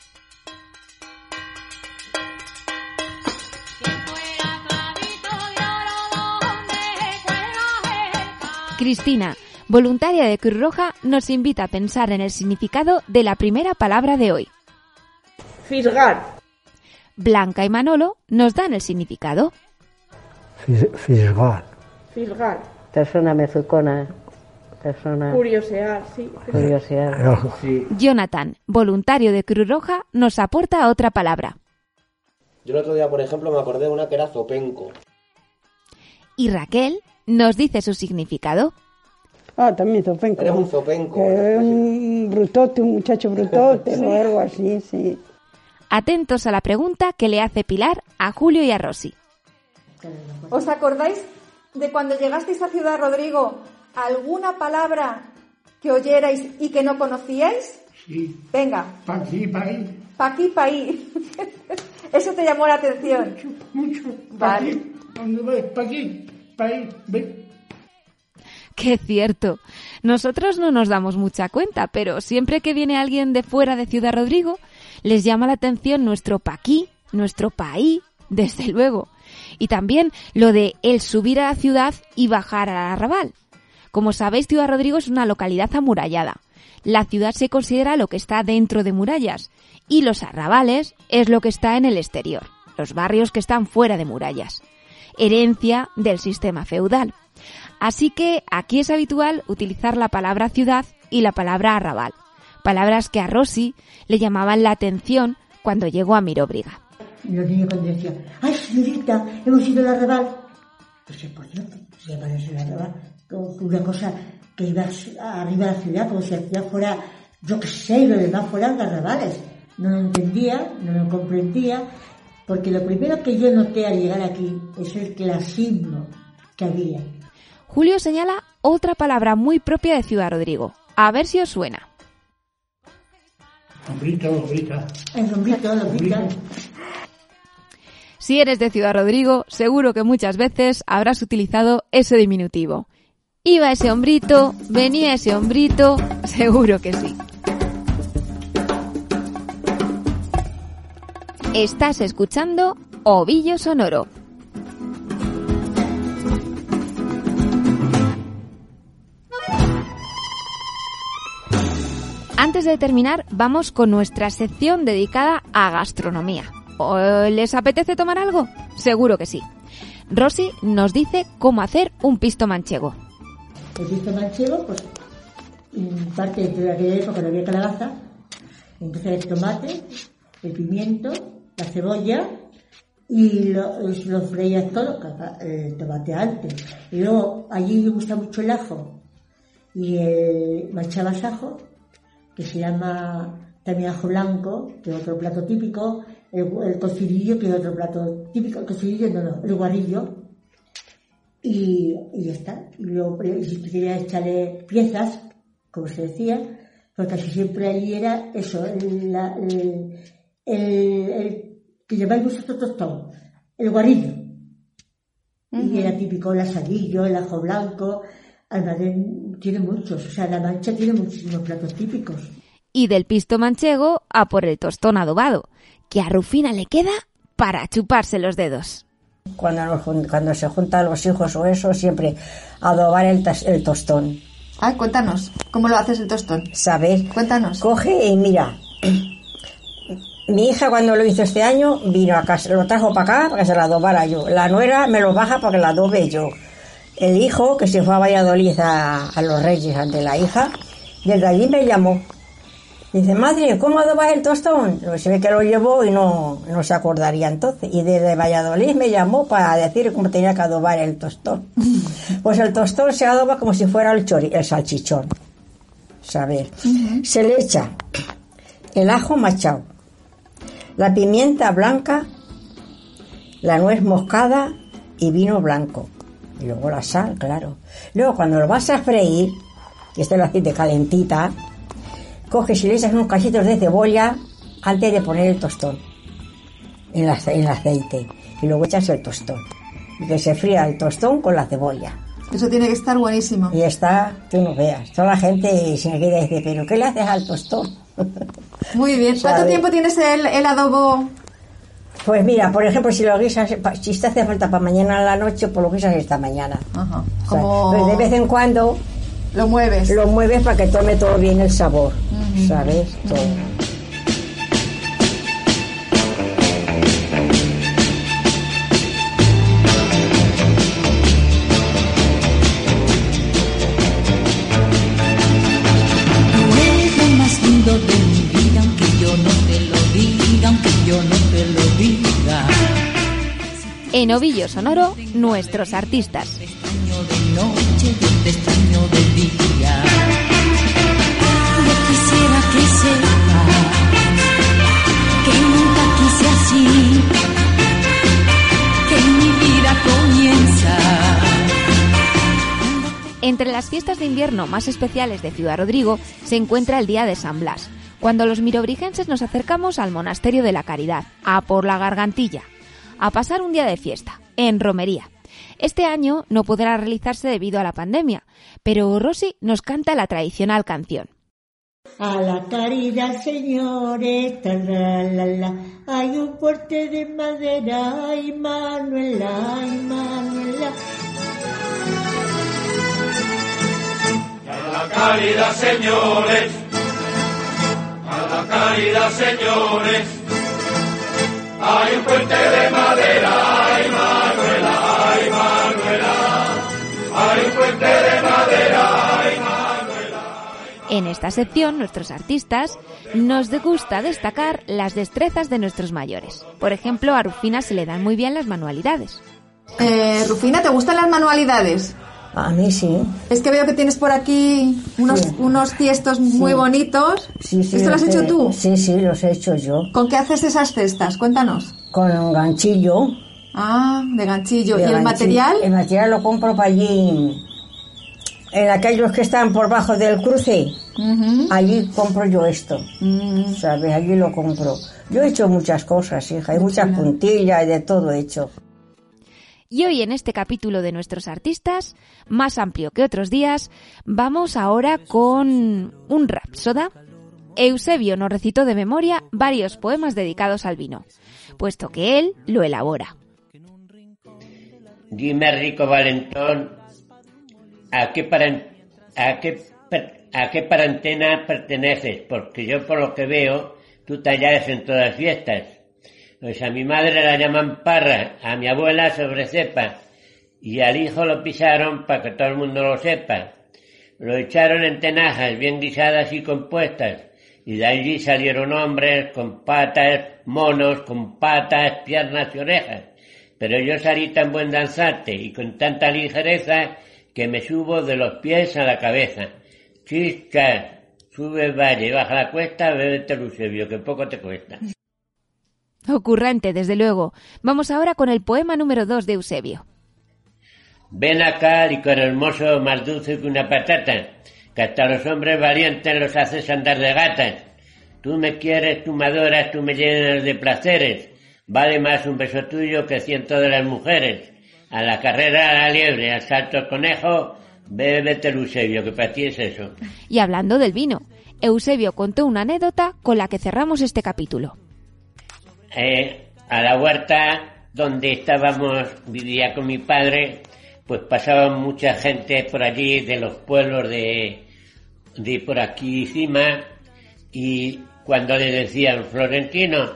Cristina, voluntaria de Cruz Roja, nos invita a pensar en el significado de la primera palabra de hoy. Fisgar. Blanca y Manolo nos dan el significado. Fis- Fisgal. Fisgar. Persona mezucona, persona Curiosear, sí. curiosidad. Jonathan, voluntario de Cruz Roja, nos aporta otra palabra. Yo el otro día, por ejemplo, me acordé de una que era zopenco. Y Raquel nos dice su significado. Ah, también zopenco. Eres un zopenco. Que es un brutote, un muchacho brutote o algo así, sí. Atentos a la pregunta que le hace Pilar a Julio y a Rosy. ¿Os acordáis de cuando llegasteis a Ciudad Rodrigo alguna palabra que oyerais y que no conocíais? Sí. Venga, Pa' aquí, pa' ahí. pa' aquí, pa' ahí. Eso te llamó la atención. Mucho. Pa' Vale. aquí. ¿Dónde vais? Pa' aquí. Qué cierto. Nosotros no nos damos mucha cuenta, pero siempre que viene alguien de fuera de Ciudad Rodrigo, les llama la atención nuestro paquí, nuestro paí, desde luego. Y también lo de el subir a la ciudad y bajar al arrabal. Como sabéis, Ciudad Rodrigo es una localidad amurallada. La ciudad se considera lo que está dentro de murallas y los arrabales es lo que está en el exterior, los barrios que están fuera de murallas. Herencia del sistema feudal. Así que aquí es habitual utilizar la palabra ciudad y la palabra arrabal, palabras que a Rosy le llamaban la atención cuando llegó a Miróbriga. Y los niños cuando decían, ¡ay, señorita, hemos ido al arrabal! Pues Dios, se llama eso el arrabal. Como una cosa que iba arriba de la ciudad, como si la ciudad fuera, yo qué sé, lo demás fueran arrabales. No lo entendía, no lo comprendía, porque lo primero que yo noté al llegar aquí es el clasismo que había. Julio señala otra palabra muy propia de Ciudad Rodrigo. A ver si os suena. Hombrito, hombrita. El hombrito, el hombrito. Si eres de Ciudad Rodrigo, seguro que muchas veces habrás utilizado ese diminutivo. Iba ese hombrito, venía ese hombrito, seguro que sí. Estás escuchando Ovillo Sonoro. Antes de terminar, vamos con nuestra sección dedicada a gastronomía. ¿O ¿Les apetece tomar algo? Seguro que sí. Rosy nos dice cómo hacer un pisto manchego. El pisto manchego, pues, en parte de aquella época no había calabaza, entonces el tomate, el pimiento, la cebolla y lo, lo freías todo, capa- el tomate antes. Y luego allí me gusta mucho el ajo y el manchabas ajo, que se llama también ajo blanco, que es otro plato típico, el, el que es otro plato típico, el cocidillo no, no, el guarillo, y, y ya está. Y luego, si tú querías echarle piezas, como se decía, pues casi siempre allí era eso, el que llamáis vosotros tostón, el guarillo. Y era típico el asadillo, el ajo blanco. Almadén tiene muchos, o sea, La Mancha tiene muchísimos platos típicos. Y del pisto manchego a por el tostón adobado, que a Rufina le queda para chuparse los dedos. Cuando, nos jun- cuando se juntan los hijos o eso, siempre adobar el, tostón. Ay, cuéntanos, ¿cómo lo haces el tostón? Saber. Cuéntanos. Coge y mira. Mi hija cuando lo hizo este año vino a casa, lo trajo para acá para que se lo adobara yo. La nuera me lo baja para que la adobe yo. El hijo que se fue a Valladolid a, a los Reyes ante la hija, desde allí me llamó. Dice, madre, ¿cómo adobas el tostón? Se ve que lo llevó y no, no se acordaría entonces. Y desde Valladolid me llamó para decir cómo tenía que adobar el tostón. Pues el tostón se adoba como si fuera el chori, el salchichón. Saber. Se le echa el ajo machado, la pimienta blanca, la nuez moscada y vino blanco. Y luego la sal, claro. Luego cuando lo vas a freír, y este lo aceite calentita, coges y le echas unos cachitos de cebolla antes de poner el tostón en, la- en el aceite. Y luego echas el tostón. Y que se fría el tostón con la cebolla. Eso tiene que estar buenísimo. Y está, tú no veas. Toda la gente se me queda y dice, ¿pero qué le haces al tostón? Muy bien. ¿Cuánto tiempo tienes el, el adobo? Pues mira, por ejemplo, si lo guisas, si te hace falta para mañana a la noche, pues lo guisas esta mañana. Ajá. Como- pues de vez en cuando lo mueves. Lo mueves para que tome todo bien el sabor, ¿sabes? Todo. Que mi vida comienza. Entre las fiestas de invierno más especiales de Ciudad Rodrigo se encuentra el Día de San Blas, cuando los mirobrigenses nos acercamos al Monasterio de la Caridad, a por la Gargantilla, a pasar un día de fiesta, en romería. Este año no podrá realizarse debido a la pandemia, pero Rosy nos canta la tradicional canción. A la caridad, señores, taralala, hay un fuerte de madera, ay Manuela, ay Manuela. A la caridad, señores. A la caridad, señores. Hay un puente de madera, ay Manuela, ay Manuela. Hay un puente de madera, ay Manuela. En esta sección, nuestros artistas nos gusta destacar las destrezas de nuestros mayores. Por ejemplo, a Rufina se le dan muy bien las manualidades. Eh, Rufina, ¿te gustan las manualidades? A mí sí. Es que veo que tienes por aquí unos, unos tiestos muy bonitos. Sí, sí, ¿Esto lo has hecho he- tú? Sí, sí, los he hecho yo. ¿Con qué haces esas cestas? Cuéntanos. Con un ganchillo. Ah, de ganchillo. de ¿Y el material? El material lo compro para allí. En aquellos que están por bajo del cruce. Allí compro yo esto. Mm. ¿Sabes? Allí lo compro. Yo he hecho muchas cosas, hija. Hay muchas puntillas y de todo he hecho. Y hoy en este capítulo de nuestros artistas, más amplio que otros días, vamos ahora con un rapsoda. Eusebio nos recitó de memoria varios poemas dedicados al vino, puesto que él lo elabora. Dime, rico valentón, ¿a qué, paran- a qué, a qué parentela perteneces? Porque yo, por lo que veo, tú te en todas fiestas. Pues a mi madre la llaman parra, a mi abuela sobrecepa, y al hijo lo pisaron para que todo el mundo lo sepa. Lo echaron en tenajas bien guisadas y compuestas, y de allí salieron hombres con patas, monos con patas, piernas y orejas. Pero yo salí tan buen danzante y con tanta ligereza que me subo de los pies a la cabeza. Chisca, sube valle, baja la cuesta, bébete el Eusebio, que poco te cuesta. Ocurrente, desde luego. Vamos ahora con el poema número 2 de Eusebio. Ven acá, licor hermoso, más dulce que una patata, que hasta los hombres valientes los haces andar de gatas. Tú me quieres, tú me adoras, tú me llenas de placeres. Vale más un beso tuyo que ciento de las mujeres. A la carrera a la liebre, al salto al conejo, bébete el Eusebio, que para ti es eso. Y hablando del vino, Eusebio contó una anécdota con la que cerramos este capítulo. Eh, a la huerta donde estábamos, vivía con mi padre, pues pasaba mucha gente por allí de los pueblos de, de por aquí encima y cuando le decían, Florentino,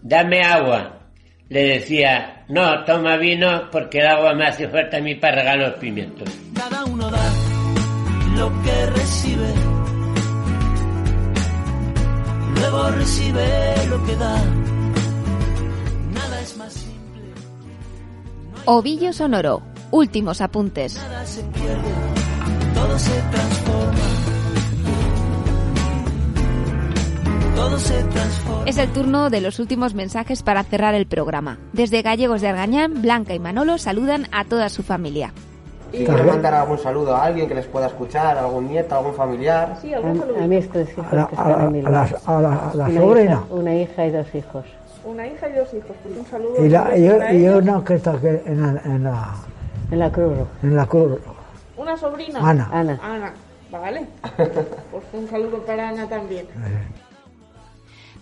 dame agua, le decía, no, toma vino porque el agua me hace falta a mí para regar los pimientos. Cada uno da lo que recibe. Luego recibe lo que da. Ovillo Sonoro. Últimos apuntes. nada se pierde. Todo se transforma. Todo se transforma. Es el turno de los últimos mensajes para cerrar el programa. Desde Gallegos de Argañán, Blanca y Manolo saludan a toda su familia. ¿Quieren mandar algún saludo a alguien que les pueda escuchar, algún nieto, algún familiar? Sí, algún saludo. a A la- a la- a la- a la Una sobrina. hija- una hija y dos hijos. Una hija y dos hijos. Pues un saludo. Y, la, y, para y ellos. una que está aquí en la, en la, En la cruz. en la cruz. Una sobrina. Ana. Ana. Ana. Vale. Pues un saludo para Ana también.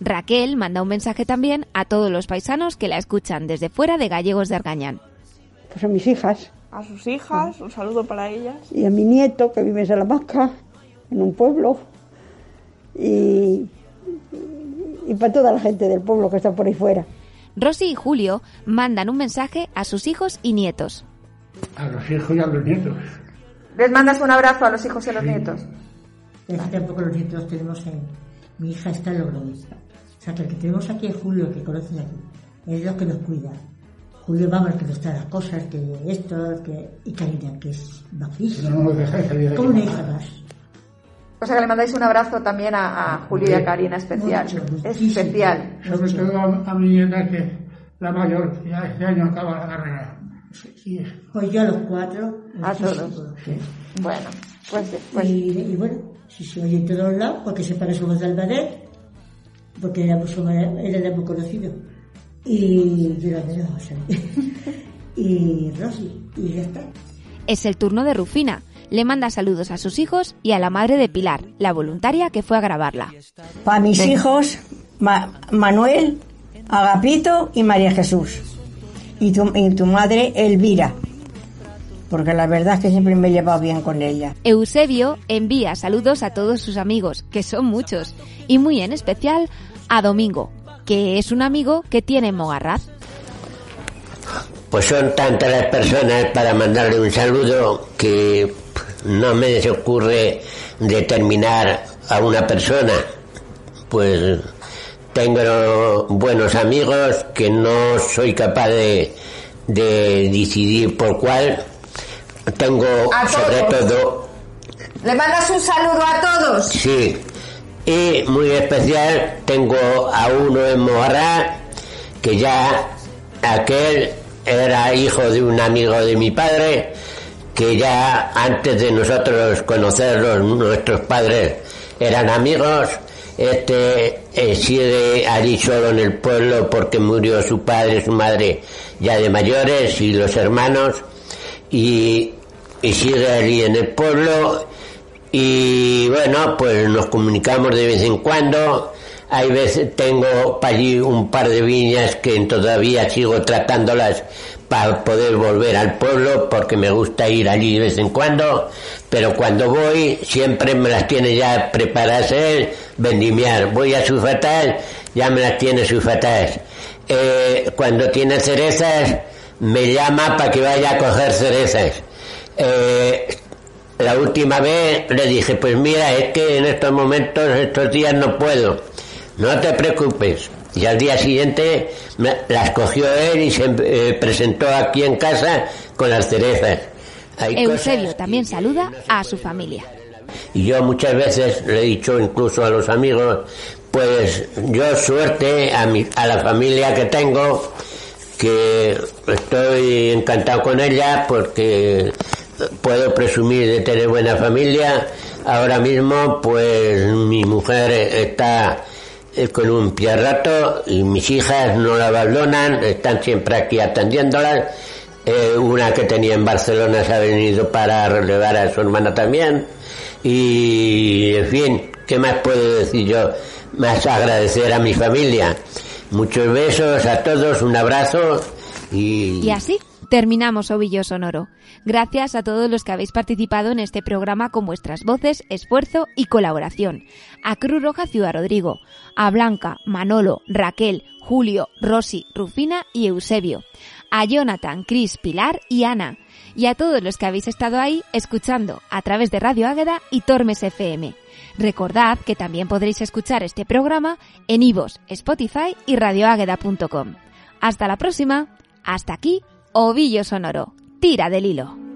Raquel manda un mensaje también a todos los paisanos que la escuchan desde fuera de Gallegos de Argañán. Pues a mis hijas A sus hijas, un saludo para ellas. y a mi nieto que vive en Salamanca, en un pueblo. Y, y para toda la gente del pueblo que está por ahí fuera. Rosy y Julio mandan un mensaje a sus hijos y nietos. A los hijos y a los nietos. ¿Les mandas un abrazo a los hijos y a los nietos? Es que tampoco los nietos tenemos en... Mi hija está en Logroño. O sea, que el que tenemos aquí es Julio, que conoces aquí. Es lo que nos cuida. Julio, vamos, que no está las cosas, que esto, que... Y Karina, que es bajísima. No nos dejáis salir de Como una hija más. O sea que le mandáis un abrazo también a, a Julio y a Karina especial. Especial. Sobre todo a, a mi nieta, que la mayor, ya este año acaba la carrera. Y, Pues yo a los cuatro. A sí, todos. sí. Bueno, pues, pues Y, y bueno, si se oye en todos lados, porque se parece somos de Albadet, porque éramos, era muy conocido. Y yo la veo, o sea, y Rosy, y ya está. Es el turno de Rufina. Le manda saludos a sus hijos y a la madre de Pilar, la voluntaria que fue a grabarla. Para mis hijos, Ma- Manuel, Agapito y María Jesús. Y tu, y tu madre, Elvira. Porque la verdad es que siempre me he llevado bien con ella. Eusebio envía saludos a todos sus amigos, que son muchos, y muy en especial a Domingo, que es un amigo que tiene en Mogarraz. Pues son tantas las personas para mandarle un saludo que no me se ocurre determinar a una persona. Pues tengo buenos amigos que no soy capaz de, de decidir por cuál. Tengo A sobre todos. todo le mandas un saludo a todos. Sí, y muy especial tengo a uno en Mojarra, que ya aquel era hijo de un amigo de mi padre, que ya antes de nosotros conocerlos, nuestros padres eran amigos. Este eh, sigue allí solo en el pueblo porque murió su padre, su madre ya de mayores y los hermanos y, y sigue allí en el pueblo y bueno, pues nos comunicamos de vez en cuando. Hay veces tengo para allí un par de viñas que todavía sigo tratándolas para poder volver al pueblo porque me gusta ir allí de vez en cuando, pero cuando voy siempre me las tiene ya preparadas él, vendimiar. Voy a su fatal, ya me las tiene su fatal. Eh, cuando tiene cerezas, me llama para que vaya a coger cerezas. Eh, la última vez le dije, pues mira, es que en estos momentos, estos días no puedo. No te preocupes. Y al día siguiente me- las cogió él y se eh, presentó aquí en casa con las cerezas. Hay Eusebio también saluda a su familia. y yo muchas veces le he dicho incluso a los amigos, pues yo suerte a, mi, a la familia que tengo, que estoy encantado con ella porque puedo presumir de tener buena familia. Ahora mismo pues mi mujer está con un pie rato y mis hijas no la abandonan, están siempre aquí atendiéndolas. Eh, una que tenía en Barcelona se ha venido para relevar a su hermana también. Y, en fin, ¿qué más puedo decir yo? Más agradecer a mi familia. Muchos besos a todos, un abrazo y... Y así terminamos Ovillo Sonoro. Gracias a todos los que habéis participado en este programa con vuestras voces, esfuerzo y colaboración. A Cruz Roja Ciudad Rodrigo, a Blanca, Manolo, Raquel, Julio, Rosy, Rufina y Eusebio. A Jonathan, Cris, Pilar y Ana. Y a todos los que habéis estado ahí escuchando a través de Radio Águeda y Tormes FM. Recordad que también podréis escuchar este programa en Ivos, Spotify y radioágueda.com. Hasta la próxima. Hasta aquí, Ovillo Sonoro. Tira del hilo.